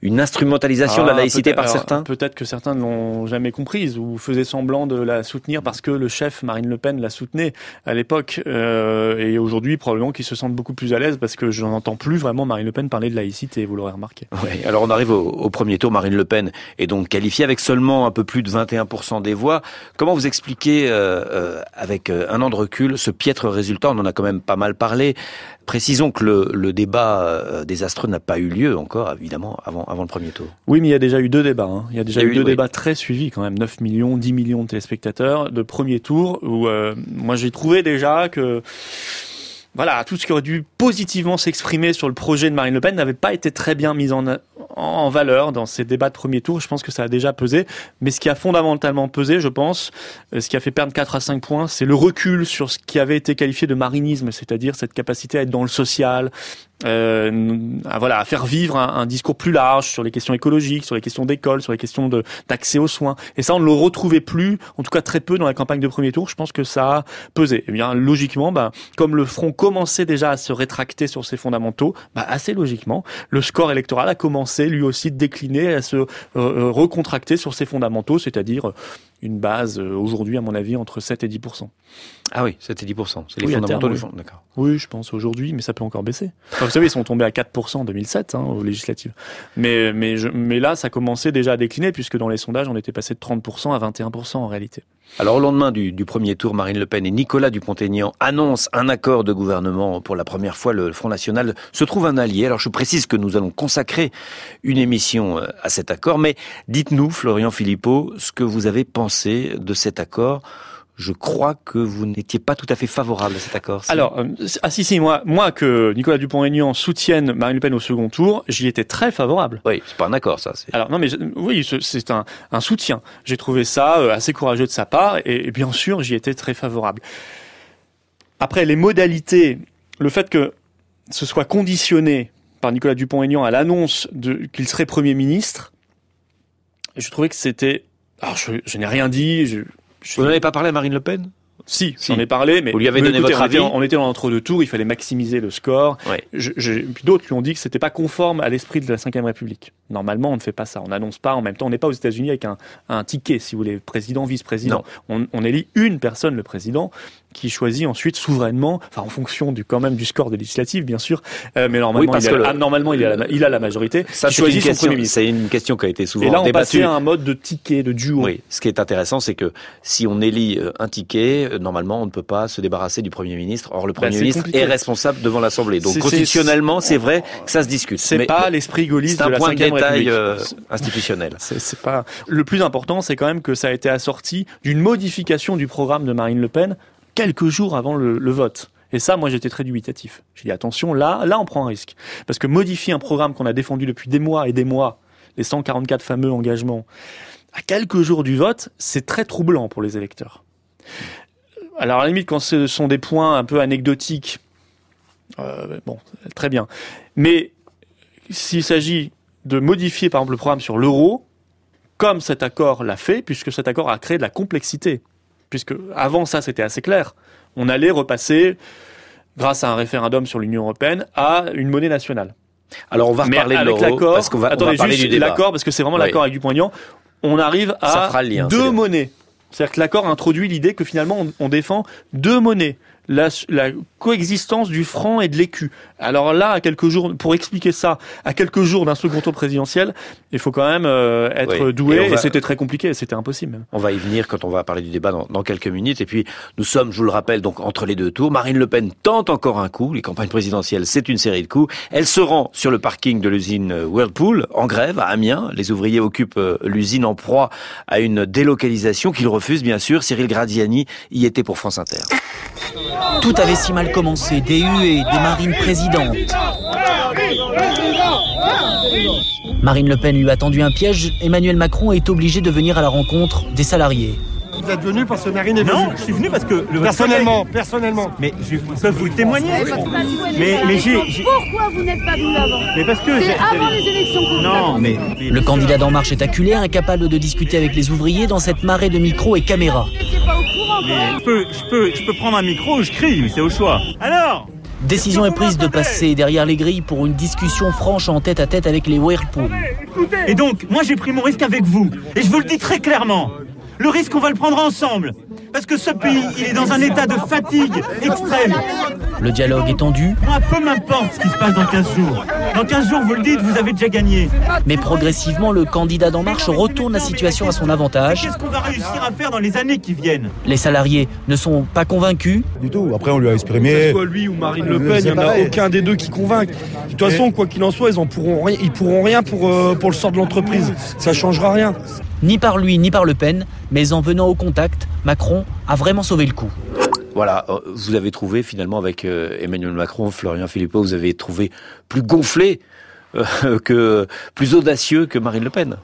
[SPEAKER 8] une instrumentalisation de la
[SPEAKER 9] Ah,
[SPEAKER 8] laïcité par certains.
[SPEAKER 9] Peut-être que certains ne l'ont jamais comprise ou faisaient semblant de la soutenir parce que le chef Marine Le Pen la soutenait à l'époque. Euh, et aujourd'hui, probablement qu'ils se sentent beaucoup plus à l'aise parce que je n'entends plus vraiment Marine Le Pen parler de laïcité, vous l'aurez remarqué.
[SPEAKER 8] Ouais, alors on arrive au, au premier tour. Marine Le Pen est donc qualifiée avec seulement un peu plus de 21% des voix. Comment vous expliquez, euh, euh, avec euh, un an de recul, ce piètre résultat? On en a quand même pas mal parlé. Précisons que le, le débat euh, désastreux n'a pas eu lieu encore, évidemment, avant, avant le premier tour.
[SPEAKER 9] Oui, mais il y a déjà eu deux débats. hein. Il y a déjà
[SPEAKER 8] Il y a
[SPEAKER 9] eu
[SPEAKER 8] eu,
[SPEAKER 9] deux
[SPEAKER 8] oui.
[SPEAKER 9] débats très suivis quand même, 9 millions, 10 millions de téléspectateurs de premier tour où euh, moi j'ai trouvé déjà que voilà, tout ce qui aurait dû positivement s'exprimer sur le projet de Marine Le Pen n'avait pas été très bien mis en, en valeur dans ces débats de premier tour. Je pense que ça a déjà pesé. Mais ce qui a fondamentalement pesé, je pense, euh, ce qui a fait perdre 4 à 5 points, c'est le recul sur ce qui avait été qualifié de marinisme, c'est-à-dire cette capacité à être dans le social, euh, à, voilà, à faire vivre un, discours plus large sur les questions écologiques, sur les questions d'école, sur les questions d'accès aux soins. Et ça, on ne le retrouvait plus, en tout cas très peu dans la campagne de premier tour. Je pense que ça a pesé. Et bien, logiquement, bah, comme le front commençait déjà à se rétracter sur ses fondamentaux, bah, assez logiquement, le score électoral a commencé lui aussi décliner, à se euh, euh, recontracter sur ses fondamentaux, c'est-à-dire euh, une base aujourd'hui, à mon avis, entre 7 et 10
[SPEAKER 8] Ah oui, c'était 10%. C'est les
[SPEAKER 9] Oui,
[SPEAKER 8] fondamentaux
[SPEAKER 9] terme,
[SPEAKER 8] du fond. D'accord.
[SPEAKER 9] Oui, je pense aujourd'hui, mais ça peut encore baisser. Enfin, vous savez, ils sont tombés à 4% en 2007 hein, aux législatives. Mais, mais, je, mais là, ça commençait déjà à décliner, puisque dans les sondages, on était passé de 30% à 21% en réalité.
[SPEAKER 8] Alors au lendemain du, premier tour, Marine Le Pen et Nicolas Dupont-Aignan annoncent un accord de gouvernement pour la première fois. Le Front National se trouve un allié. Alors je précise que nous allons consacrer une émission euh, à cet accord, mais dites-nous, Florian Philippot, ce que vous avez pensé de cet accord. Je crois que vous n'étiez pas tout à fait favorable à cet accord.
[SPEAKER 9] Alors, euh, ah si, si, moi, moi que Nicolas Dupont-Aignan soutienne Marine Le Pen au second tour, j'y étais très favorable.
[SPEAKER 8] Oui, c'est pas un accord, ça.
[SPEAKER 9] Alors non, mais oui, ce- c'est un, un soutien. J'ai trouvé ça euh, assez courageux de sa part, et, et bien sûr, j'y étais très favorable. Après, les modalités, le fait que ce soit conditionné par Nicolas Dupont-Aignan à l'annonce qu'il serait Premier ministre, je trouvais que c'était... Alors, je, je n'ai rien dit. Je,
[SPEAKER 8] Vous n'avez pas parlé à Marine Le Pen?
[SPEAKER 9] Si,
[SPEAKER 8] Si.
[SPEAKER 9] j'en ai parlé, mais
[SPEAKER 8] Vous lui avez donné
[SPEAKER 9] écoutez,
[SPEAKER 8] votre
[SPEAKER 9] on était,
[SPEAKER 8] avis
[SPEAKER 9] en- on était dans l'entre-deux tours, il fallait maximiser le score.
[SPEAKER 8] Ouais.
[SPEAKER 9] Je, je- puis d'autres lui ont dit que c'était pas conforme à l'esprit de la Ve République. Normalement, on ne fait pas ça. On n'annonce pas en même temps. On n'est pas aux États-Unis avec un, un ticket, si vous voulez, président, vice-président. On, on élit une personne, le président, qui choisit ensuite souverainement, enfin en fonction du quand même du score des législatives, bien sûr. Euh, mais normalement,
[SPEAKER 8] Oui, parce
[SPEAKER 9] il, a,
[SPEAKER 8] que le-
[SPEAKER 9] ah, normalement il, a la, il a la majorité.
[SPEAKER 8] Ça, c'est une, question,
[SPEAKER 9] premier ministre.
[SPEAKER 8] c'est une question qui a été souvent
[SPEAKER 9] Et là, on
[SPEAKER 8] débattue.
[SPEAKER 9] à un mode de ticket, de duo.
[SPEAKER 8] Oui, ce qui est intéressant, c'est que si on élit euh, un ticket, euh, normalement, on ne peut pas se débarrasser du Premier ministre. Or, le Premier
[SPEAKER 9] Bah, c'est
[SPEAKER 8] ministre
[SPEAKER 9] compliqué.
[SPEAKER 8] est responsable devant l'Assemblée. Donc,
[SPEAKER 9] C'est-
[SPEAKER 8] constitutionnellement, c'est vrai que ça se discute.
[SPEAKER 9] C'est pas l'esprit gaulliste
[SPEAKER 8] c'est
[SPEAKER 9] de
[SPEAKER 8] un
[SPEAKER 9] la
[SPEAKER 8] point de détail euh, institutionnel.
[SPEAKER 9] C'est c'est pas le plus important, c'est quand même que ça a été assorti d'une modification du programme de Marine Le Pen quelques jours avant le, vote. Et ça, moi, j'étais très dubitatif. J'ai dit attention, là, là, on prend un risque, parce que modifier un programme qu'on a défendu depuis des mois et des mois, les 144 fameux engagements, à quelques jours du vote, c'est très troublant pour les électeurs. Alors, à la limite, quand ce sont des points un peu anecdotiques, euh, bon, très bien. Mais s'il s'agit de modifier, par exemple, le programme sur l'euro, comme cet accord l'a fait, puisque cet accord a créé de la complexité. Puisque avant ça, c'était assez clair. On allait repasser, grâce à un référendum sur l'Union européenne, à une monnaie nationale.
[SPEAKER 8] Alors, on va reparler de l'euro,
[SPEAKER 9] l'accord,
[SPEAKER 8] parce qu'on va, on va
[SPEAKER 9] attendez,
[SPEAKER 8] parler
[SPEAKER 9] juste
[SPEAKER 8] du
[SPEAKER 9] l'accord, parce que c'est vraiment
[SPEAKER 8] Oui.
[SPEAKER 9] l'accord avec Dupont-Aignan, on arrive
[SPEAKER 8] Ça
[SPEAKER 9] à
[SPEAKER 8] fera le lien,
[SPEAKER 9] deux monnaies. C'est-à-dire que l'accord introduit l'idée que finalement on, on défend deux monnaies. La, la coexistence du franc et de l'écu. Alors là, à quelques jours, pour expliquer ça, à quelques jours d'un second tour présidentiel, il faut quand même euh, être
[SPEAKER 8] Oui.
[SPEAKER 9] doué,
[SPEAKER 8] Et
[SPEAKER 9] et, c'était très compliqué, c'était impossible même.
[SPEAKER 8] On va y venir quand on va parler du débat dans, dans quelques minutes. Et puis, nous sommes, je vous le rappelle, donc entre les deux tours. Marine Le Pen tente encore un coup. Les campagnes présidentielles, c'est une série de coups. Elle se rend sur le parking de l'usine Whirlpool, en grève, à Amiens. Les ouvriers occupent euh, l'usine en proie à une délocalisation qu'ils refusent, bien sûr. Cyril Gradiani y était pour France Inter.
[SPEAKER 16] Tout avait si mal commencé, des huées, des marines présidentes. Marine Le Pen lui a tendu un piège, Emmanuel Macron est obligé de venir à la rencontre des salariés.
[SPEAKER 17] Vous êtes venu parce que Marine est venue.
[SPEAKER 18] Non, je suis venu parce que le
[SPEAKER 17] Personnellement, personnellement.
[SPEAKER 18] Mais je peux vous le témoigner. Mais, mais j'ai, j'ai-
[SPEAKER 19] Pourquoi vous n'êtes pas venu avant
[SPEAKER 18] mais parce que
[SPEAKER 19] C'est avant les élections
[SPEAKER 18] Non,
[SPEAKER 19] vous
[SPEAKER 18] mais
[SPEAKER 16] Le candidat d'En Marche est aculaire, incapable de discuter avec les ouvriers dans cette marée de micros et caméras.
[SPEAKER 19] n'étiez pas au courant.
[SPEAKER 18] mais je peux, je peux, je peux prendre un micro, je crie, mais c'est au choix. Alors,
[SPEAKER 16] Décision est prise de passer derrière les grilles pour une discussion franche en tête à tête avec les Whirlpool.
[SPEAKER 18] et donc, moi j'ai pris mon risque avec vous, et je vous le dis très clairement. Le risque, on va le prendre ensemble, parce que ce pays, il est dans un état de fatigue extrême.
[SPEAKER 16] Le dialogue est tendu,
[SPEAKER 18] Moi, peu m'importe ce qui se passe dans 15 jours. Dans 15 jours, vous le dites, vous avez déjà gagné.
[SPEAKER 16] mais progressivement le candidat d'En Marche retourne la situation à son avantage.
[SPEAKER 18] Qu'est-ce qu'on va réussir à faire dans les années qui viennent
[SPEAKER 16] Les salariés ne sont pas convaincus.
[SPEAKER 17] Du tout. Après, on lui a
[SPEAKER 20] Que
[SPEAKER 17] exprimé.
[SPEAKER 20] ce soit lui ou Marine Le Pen, il n'y en a aucun des deux qui convainc. De toute façon, quoi qu'il en soit, ils en pourront rien, ils pourront rien pour, euh, pour le sort de l'entreprise. Ça changera rien.
[SPEAKER 16] Ni par lui ni par Le Pen, mais en venant au contact, Macron a vraiment sauvé le coup.
[SPEAKER 8] Voilà, euh, vous avez trouvé finalement avec euh, Emmanuel Macron, Florian Philippot, vous avez trouvé plus gonflé euh, que plus audacieux que Marine Le Pen.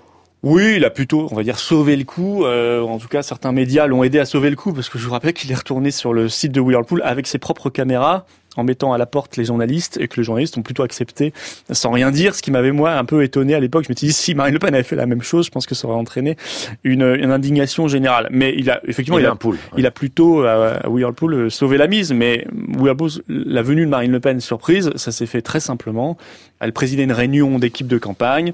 [SPEAKER 9] Oui, il a plutôt, on va dire, sauvé le coup. Euh, en tout cas, certains médias l'ont aidé à sauver le coup, parce que je vous rappelle qu'il est retourné sur le site de Whirlpool avec ses propres caméras, en mettant à la porte les journalistes, et que les journalistes ont plutôt accepté sans rien dire, ce qui m'avait, moi, un peu étonné à l'époque. Je me suis dit, si Marine Le Pen avait fait la même chose, je pense que ça aurait entraîné une, une indignation générale. Mais il a, effectivement,
[SPEAKER 8] Il
[SPEAKER 9] il,
[SPEAKER 8] a un pool, ouais.
[SPEAKER 9] il a plutôt, à, à Whirlpool, euh, sauvé la mise. Mais Whirlpool, la venue de Marine Le Pen, surprise, ça s'est fait très simplement. Elle présidait une réunion d'équipe de campagne.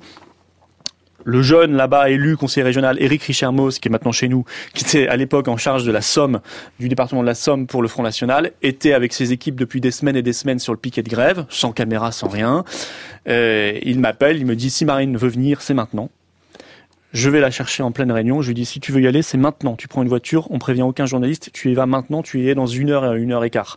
[SPEAKER 9] Le jeune là-bas élu conseiller régional Éric Richermos, qui est maintenant chez nous, qui était à l'époque en charge de la Somme, du département de la Somme pour le Front National, était avec ses équipes depuis des semaines et des semaines sur le piquet de grève, sans caméra, sans rien. Euh, il m'appelle, il me dit si Marine veut venir, c'est maintenant. Je vais la chercher en pleine réunion. Je lui dis si tu veux y aller, c'est maintenant. Tu prends une voiture, on prévient aucun journaliste, tu y vas maintenant, tu y es dans une heure et une heure et quart.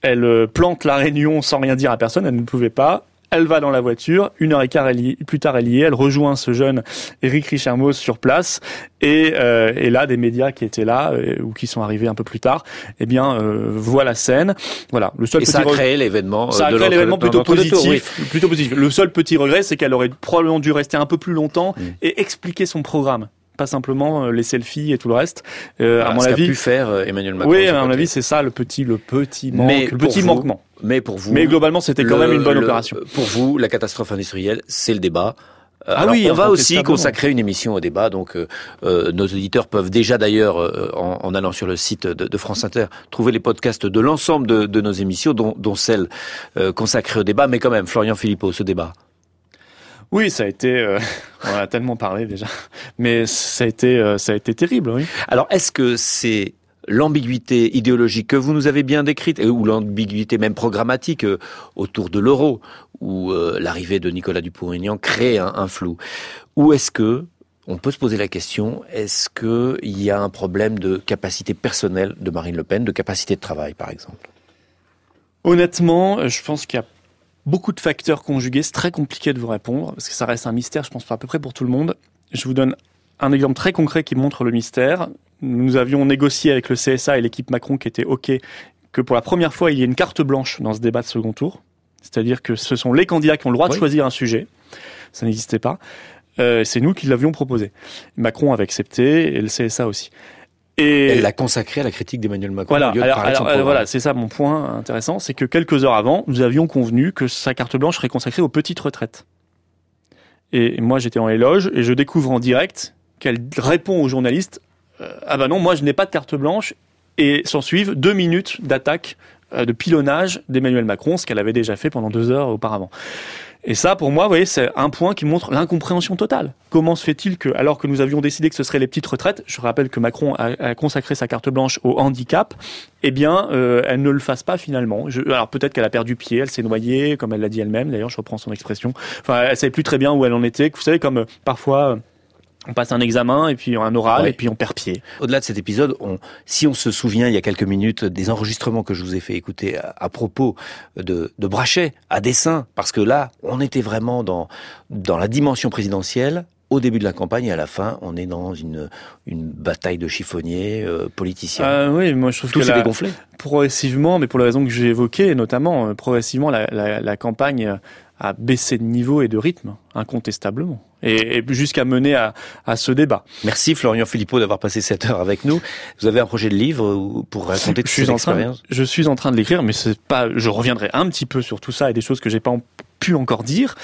[SPEAKER 9] Elle euh, plante la réunion sans rien dire à personne, elle ne pouvait pas. Elle va dans la voiture, une heure et quart elle y- plus tard elle y est, elle rejoint ce jeune Eric Richermos sur place, et, euh, et là des médias qui étaient là euh, ou qui sont arrivés un peu plus tard, eh bien euh, voient la scène. Voilà, le seul
[SPEAKER 8] Et
[SPEAKER 9] petit
[SPEAKER 8] ça a créé l'événement. euh,
[SPEAKER 9] ça a créé l'événement plutôt positif, plutôt positif. Le seul petit regret, c'est qu'elle aurait probablement dû rester un peu plus longtemps
[SPEAKER 8] Mm.
[SPEAKER 9] et expliquer son programme. Pas simplement euh, les selfies et tout le reste. Euh, à mon
[SPEAKER 8] ce
[SPEAKER 9] avis,
[SPEAKER 8] pu faire Emmanuel Macron.
[SPEAKER 9] oui, à mon avis, c'est ça le petit, le petit manque,
[SPEAKER 8] Mais
[SPEAKER 9] le petit
[SPEAKER 8] vous-
[SPEAKER 9] manquement.
[SPEAKER 8] Mais pour vous,
[SPEAKER 9] Mais globalement, c'était quand
[SPEAKER 8] le-
[SPEAKER 9] même une bonne
[SPEAKER 8] le-
[SPEAKER 9] opération.
[SPEAKER 8] Pour vous, la catastrophe industrielle, c'est le débat. Euh,
[SPEAKER 9] Ah
[SPEAKER 8] alors,
[SPEAKER 9] oui,
[SPEAKER 8] on va aussi consacrer une émission au débat. Donc, euh, euh, nos auditeurs peuvent déjà d'ailleurs, euh, en, en allant sur le site de, de France Inter, trouver les podcasts de l'ensemble de, de nos émissions, dont, dont celle euh, consacrée au débat. Mais quand même, Florian Philippot, ce débat.
[SPEAKER 9] Oui, ça a été, on en a tellement parlé déjà, mais ça a été, ça a été terrible, oui.
[SPEAKER 8] Alors, est-ce que c'est l'ambiguïté idéologique que vous nous avez bien décrite, ou l'ambiguïté même programmatique euh, autour de l'euro, où euh, l'arrivée de Nicolas Dupont-Aignan crée un, un flou, ou est-ce que on peut se poser la question est-ce que il y a un problème de capacité personnelle de Marine Le Pen, de capacité de travail, par exemple?
[SPEAKER 9] Honnêtement, euh, je pense qu'il y a beaucoup de facteurs conjugués. C'est très compliqué de vous répondre parce que ça reste un mystère, je pense, à peu près pour tout le monde. Je vous donne un exemple très concret qui montre le mystère. Nous avions négocié avec le CSA et l'équipe Macron qui était OK que pour la première fois, il y ait une carte blanche dans ce débat de second tour. C'est-à-dire que ce sont les candidats qui ont le droit de choisir un sujet. Ça n'existait pas. Euh, c'est nous qui l'avions proposé. Macron avait accepté et le CSA aussi. Et
[SPEAKER 8] Elle l'a consacré à la critique d'Emmanuel Macron.
[SPEAKER 9] voilà,
[SPEAKER 8] de
[SPEAKER 9] alors, alors, euh, voilà, c'est ça mon point intéressant, c'est que quelques heures avant, nous avions convenu que sa carte blanche serait consacrée aux petites retraites. Et moi, j'étais en éloge et je découvre en direct qu'elle répond aux journalistes Ah bah non, moi je n'ai pas de carte blanche. Et s'en suivent deux minutes d'attaque, euh, de pilonnage d'Emmanuel Macron, ce qu'elle avait déjà fait pendant deux heures auparavant. Et ça, pour moi, vous voyez, c'est un point qui montre l'incompréhension totale. Comment se fait-il que, alors que nous avions décidé que ce seraient les petites retraites, je rappelle que Macron a, consacré sa carte blanche au handicap, eh bien, euh, elle ne le fasse pas finalement. Alors peut-être qu'elle a perdu pied, elle s'est noyée, comme elle l'a dit elle-même. D'ailleurs, je reprends son expression. Enfin, elle savait plus très bien où elle en était. Vous savez, comme euh, parfois. euh, on passe un examen et puis un oral
[SPEAKER 8] Ouais.
[SPEAKER 9] et puis on perd pied.
[SPEAKER 8] Au-delà de cet épisode, on, si on se souvient il y a quelques minutes des enregistrements que je vous ai fait écouter à, à propos de, de Brachet, à dessein, parce que là, on était vraiment dans, dans la dimension présidentielle. Au début de la campagne et à la fin, on est dans une, une bataille de chiffonniers euh, politiciens.
[SPEAKER 9] Euh, oui, moi je trouve
[SPEAKER 8] Tout
[SPEAKER 9] que
[SPEAKER 8] s'est dégonflé.
[SPEAKER 9] progressivement, mais pour les raisons que j'ai évoquées, notamment euh, progressivement, la, la- la campagne a baissé de niveau et de rythme, incontestablement, et, jusqu'à mener à, à ce débat.
[SPEAKER 8] Merci Florian Philippot d'avoir passé cette heure avec nous. Vous avez un projet de livre euh, pour raconter toute cette expérience
[SPEAKER 9] je suis en train de l'écrire, mais c'est pas. Je reviendrai un petit peu sur tout ça et des choses que j'ai pas en- pu encore dire,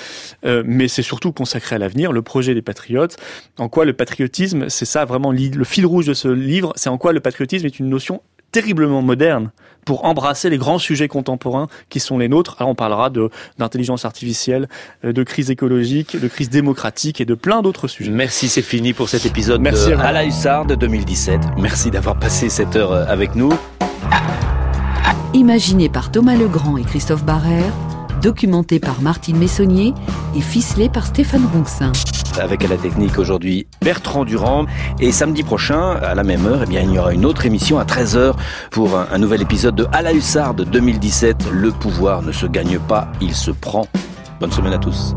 [SPEAKER 9] euh, mais c'est surtout consacré à l'avenir, le projet des patriotes. En quoi le patriotisme, c'est ça vraiment le fil rouge de ce livre, c'est en quoi le patriotisme est une notion terriblement moderne pour embrasser les grands sujets contemporains qui sont les nôtres. Alors on parlera de d'intelligence artificielle, euh, de crise écologique, de crise démocratique et de plein d'autres sujets.
[SPEAKER 8] Merci, c'est fini pour cet épisode
[SPEAKER 9] Merci
[SPEAKER 8] de
[SPEAKER 9] à
[SPEAKER 8] la Hussarde 2017. Merci d'avoir passé cette heure euh, avec nous.
[SPEAKER 7] Imaginé par Thomas Legrand et Christophe Barrère, documenté par Martine Messonnier et ficelé par Stéphane Ronxin.
[SPEAKER 8] Avec à la technique aujourd'hui Bertrand Durand. Et samedi prochain, à la même heure, eh il y aura une autre émission à 13h pour un, un nouvel épisode de À la Hussarde 2017. Le pouvoir ne se gagne pas, il se prend. Bonne semaine à tous.